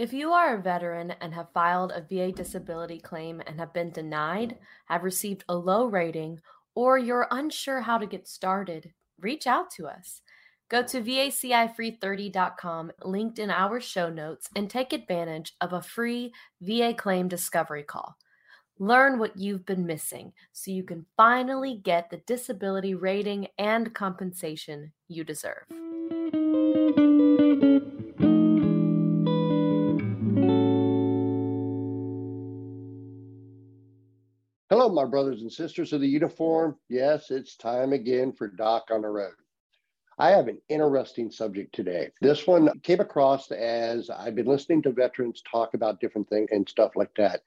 If you are a veteran and have filed a VA disability claim and have been denied, have received a low rating, or you're unsure how to get started, reach out to us. Go to vacifree30.com, linked in our show notes, and take advantage of a free VA claim discovery call. Learn what you've been missing so you can finally get the disability rating and compensation you deserve. My brothers and sisters of the uniform. Yes, it's time again for Doc on the Road. I have an interesting subject today. This one came across as I've been listening to veterans talk about different things and stuff like that.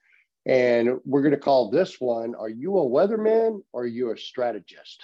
And we're going to call this one Are you a weatherman or are you a strategist?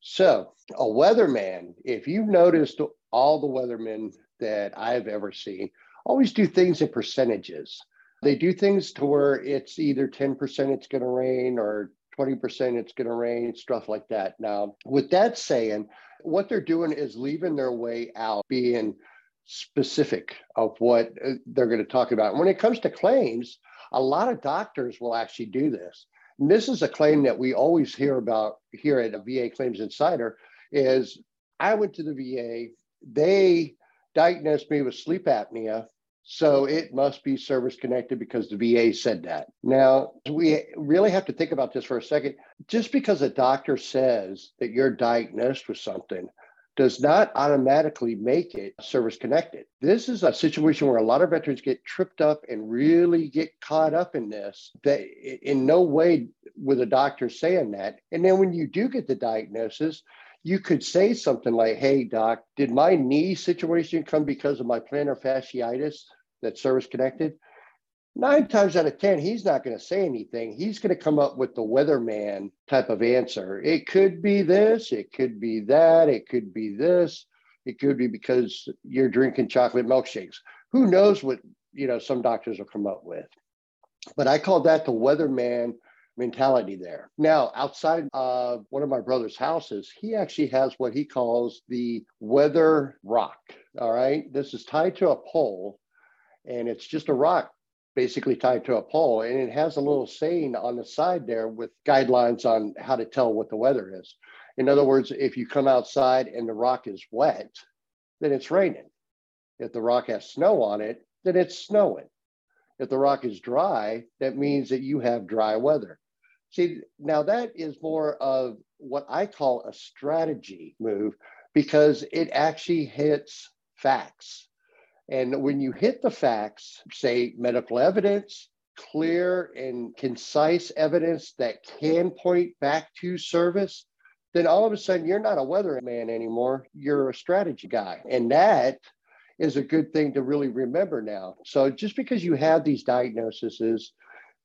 So, a weatherman, if you've noticed all the weathermen that I've ever seen, always do things in percentages. They do things to where it's either 10% it's going to rain or 20% it's going to rain, stuff like that. Now, with that saying, what they're doing is leaving their way out, being specific of what uh, they're going to talk about. when it comes to claims, a lot of doctors will actually do this. And this is a claim that we always hear about here at a VA Claims Insider is I went to the VA, they diagnosed me with sleep apnea, so it must be service connected because the VA said that. Now, we really have to think about this for a second. Just because a doctor says that you're diagnosed with something does not automatically make it service connected. This is a situation where a lot of veterans get tripped up and really get caught up in this. That in no way with a doctor saying that. And then when you do get the diagnosis, you could say something like, Hey, doc, did my knee situation come because of my plantar fasciitis that's service connected? nine times out of 10, he's not going to say anything. He's going to come up with the weatherman type of answer. It could be this, it could be that, it could be this, it could be because you're drinking chocolate milkshakes. Who knows what, you know, some doctors will come up with. But I call that the weatherman mentality there. Now, outside of one of my brother's houses, he actually has what he calls the weather rock. All right. This is tied to a pole and it's just a rock basically tied to a pole. And it has a little saying on the side there with guidelines on how to tell what the weather is. In other words if you come outside and the rock is wet then it's raining. If the rock has snow on it then it's snowing. If the rock is dry that means that you have dry weather. See now that is more of what i call a strategy move because it actually hits facts and when you hit the facts, say medical evidence, clear and concise evidence that can point back to service, then all of a sudden you're not a weatherman anymore. You're a strategy guy. And that is a good thing to really remember now. So just because you have these diagnoses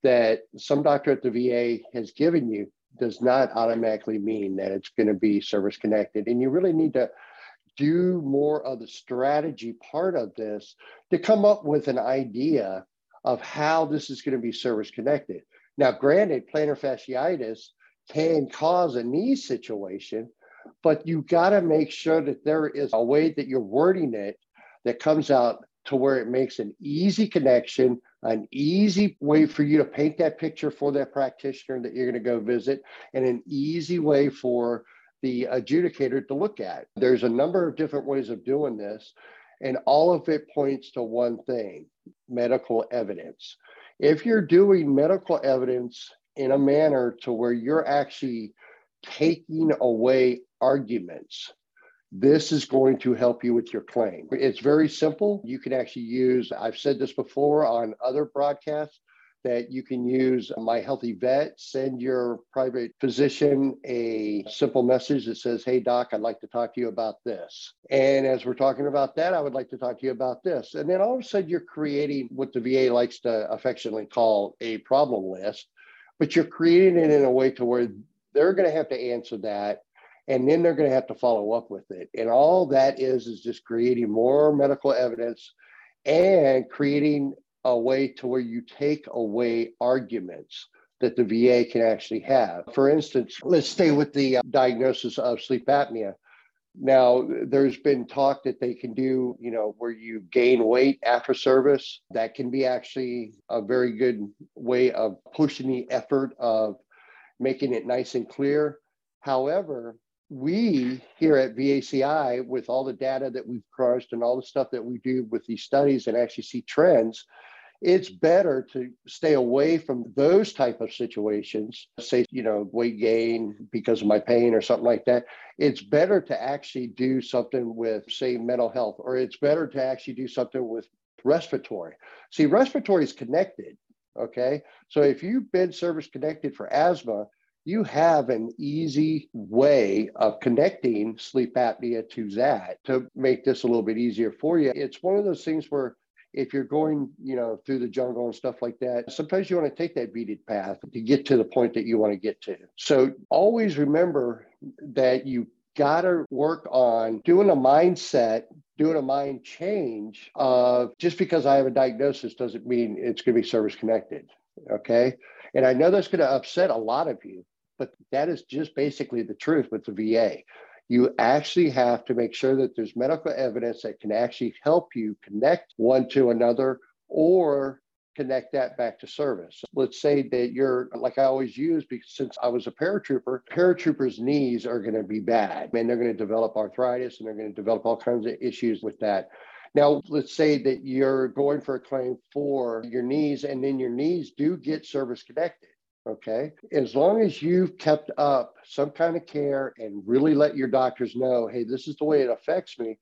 that some doctor at the VA has given you does not automatically mean that it's going to be service connected. And you really need to do more of the strategy part of this to come up with an idea of how this is going to be service connected. Now, granted, plantar fasciitis can cause a knee situation, but you got to make sure that there is a way that you're wording it that comes out to where it makes an easy connection, an easy way for you to paint that picture for that practitioner that you're going to go visit, and an easy way for the adjudicator to look at. There's a number of different ways of doing this, and all of it points to one thing medical evidence. If you're doing medical evidence in a manner to where you're actually taking away arguments, this is going to help you with your claim. It's very simple. You can actually use, I've said this before on other broadcasts, that you can use My HealtheVet. Send your private physician a simple message that says, Hey, doc, I'd like to talk to you about this. And as we're talking about that, I would like to talk to you about this. And then all of a sudden, you're creating what the VA likes to affectionately call a problem list, but you're creating it in a way to where they're going to have to answer that and then they're going to have to follow up with it and all that is is just creating more medical evidence and creating a way to where you take away arguments that the VA can actually have. For instance, let's stay with the uh, diagnosis of sleep apnea. Now, there's been talk that they can do, you know, where you gain weight after service. That can be actually a very good way of pushing the effort of making it nice and clear. However, we here at VACI, with all the data that we've crushed and all the stuff that we do with these studies and actually see trends, it's better to stay away from those type of situations say you know weight gain because of my pain or something like that. It's better to actually do something with say mental health or it's better to actually do something with respiratory. See respiratory is connected okay? So if you've been service connected for asthma you have an easy way of connecting sleep apnea to that to make this a little bit easier for you. It's one of those things where if you're going, you know, through the jungle and stuff like that, sometimes you want to take that beaded path to get to the point that you want to get to. So always remember that you got to work on doing a mindset, doing a mind change of just because I have a diagnosis doesn't mean it's going to be service connected. Okay. And I know that's going to upset a lot of you, but that is just basically the truth with the VA you actually have to make sure that there's medical evidence that can actually help you connect one to another or connect that back to service. Let's say that you're, like I always use, because since I was a paratrooper, paratroopers' knees are going to be bad and they're going to develop arthritis and they're going to develop all kinds of issues with that. Now, let's say that you're going for a claim for your knees and then your knees do get service connected. Okay. As long as you've kept up some kind of care and really let your doctors know, hey, this is the way it affects me,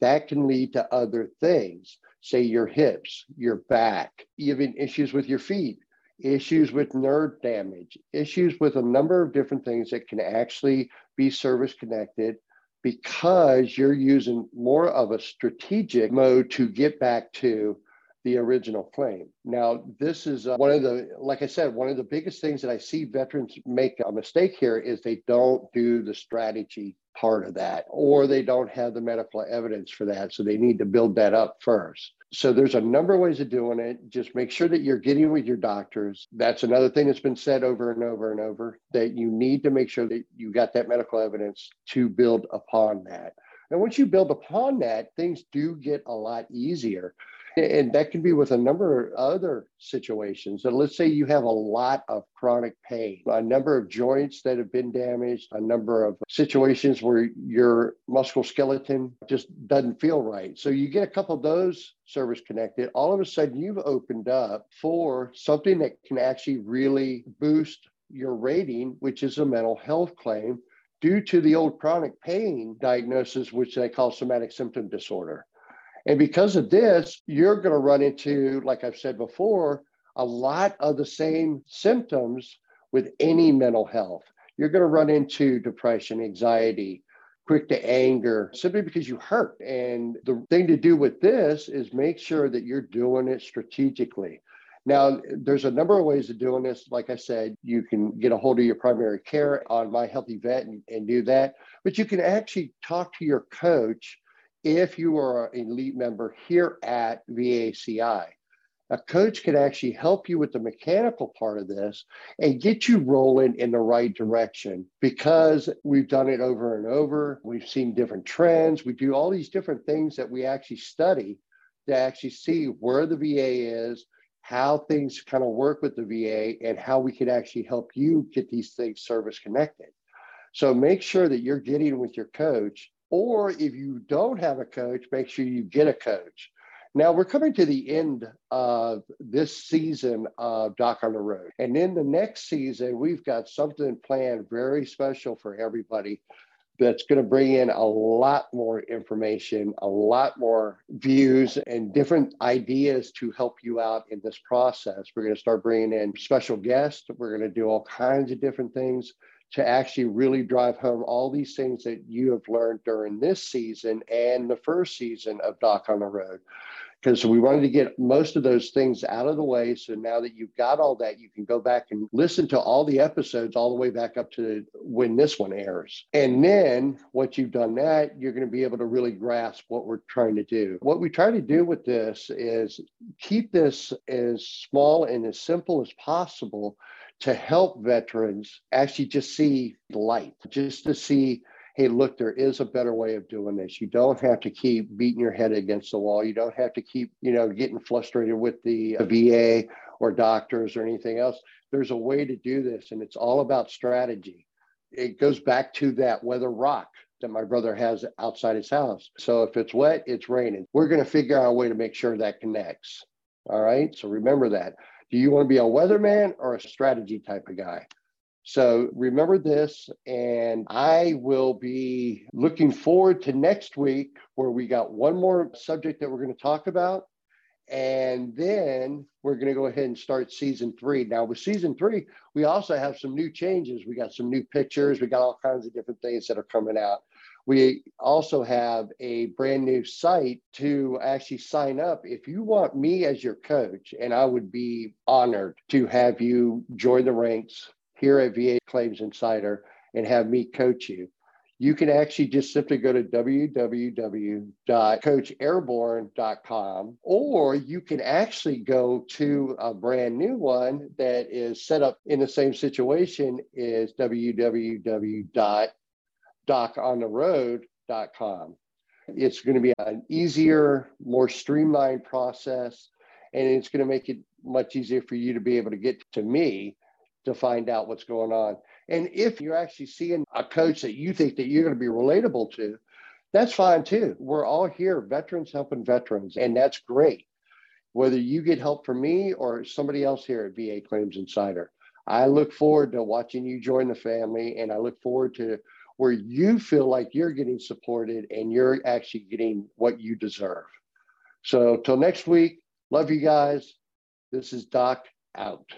that can lead to other things. Say your hips, your back, even issues with your feet, issues with nerve damage, issues with a number of different things that can actually be service connected because you're using more of a strategic mode to get back to the original claim. Now, this is uh, one of the, like I said, one of the biggest things that I see veterans make a mistake here is they don't do the strategy part of that, or they don't have the medical evidence for that. So they need to build that up first. So there's a number of ways of doing it. Just make sure that you're getting with your doctors. That's another thing that's been said over and over and over that you need to make sure that you got that medical evidence to build upon that. And once you build upon that, things do get a lot easier and that can be with a number of other situations. So let's say you have a lot of chronic pain, a number of joints that have been damaged, a number of situations where your musculoskeleton just doesn't feel right. So you get a couple of those service connected. All of a sudden, you've opened up for something that can actually really boost your rating, which is a mental health claim due to the old chronic pain diagnosis, which they call somatic symptom disorder. And because of this, you're going to run into, like I've said before, a lot of the same symptoms with any mental health. You're going to run into depression, anxiety, quick to anger, simply because you hurt. And the thing to do with this is make sure that you're doing it strategically. Now, there's a number of ways of doing this. Like I said, you can get a hold of your primary care on My HealtheVet and, and do that. But you can actually talk to your coach if you are an elite member here at VACI. A coach can actually help you with the mechanical part of this and get you rolling in the right direction because we've done it over and over. We've seen different trends. We do all these different things that we actually study to actually see where the VA is, how things kind of work with the VA, and how we can actually help you get these things service connected. So make sure that you're getting with your coach or if you don't have a coach, make sure you get a coach. Now we're coming to the end of this season of Doc on the Road. And in the next season, we've got something planned very special for everybody that's going to bring in a lot more information, a lot more views, and different ideas to help you out in this process. We're going to start bringing in special guests. We're going to do all kinds of different things to actually really drive home all these things that you have learned during this season and the first season of Doc on the Road. Because we wanted to get most of those things out of the way. So now that you've got all that, you can go back and listen to all the episodes all the way back up to when this one airs. And then once you've done that, you're going to be able to really grasp what we're trying to do. What we try to do with this is keep this as small and as simple as possible to help veterans actually just see the light, just to see, hey, look, there is a better way of doing this. You don't have to keep beating your head against the wall. You don't have to keep, you know, getting frustrated with the uh, VA or doctors or anything else. There's a way to do this, and it's all about strategy. It goes back to that weather rock that my brother has outside his house. So if it's wet, it's raining. We're going to figure out a way to make sure that connects. All right. So remember that. Do you want to be a weatherman or a strategy type of guy? So remember this, and I will be looking forward to next week where we got one more subject that we're going to talk about. And then we're going to go ahead and start season three. Now, with season three, we also have some new changes. We got some new pictures. We got all kinds of different things that are coming out. We also have a brand new site to actually sign up. If you want me as your coach, and I would be honored to have you join the ranks here at VA Claims Insider and have me coach you. You can actually just simply go to www.coachairborne.com, or you can actually go to a brand new one that is set up in the same situation is www.docontheroad.com. It's going to be an easier, more streamlined process, and it's going to make it much easier for you to be able to get to me to find out what's going on. And if you're actually seeing a coach that you think that you're going to be relatable to, that's fine too. We're all here, veterans helping veterans, and that's great. Whether you get help from me or somebody else here at VA Claims Insider, I look forward to watching you join the family, and I look forward to where you feel like you're getting supported and you're actually getting what you deserve. So, till next week, love you guys. This is Doc out.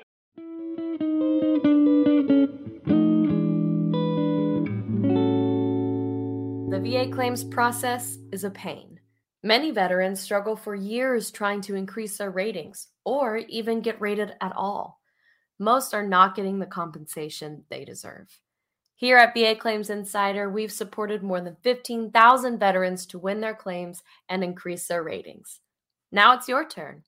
The VA claims process is a pain. Many veterans struggle for years trying to increase their ratings or even get rated at all. Most are not getting the compensation they deserve. Here at VA Claims Insider, we've supported more than 15,000 veterans to win their claims and increase their ratings. Now it's your turn.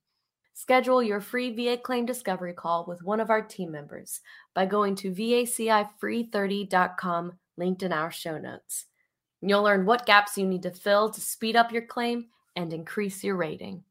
Schedule your free VA claim discovery call with one of our team members by going to vacifree30.com, linked in our show notes. You'll learn what gaps you need to fill to speed up your claim and increase your rating.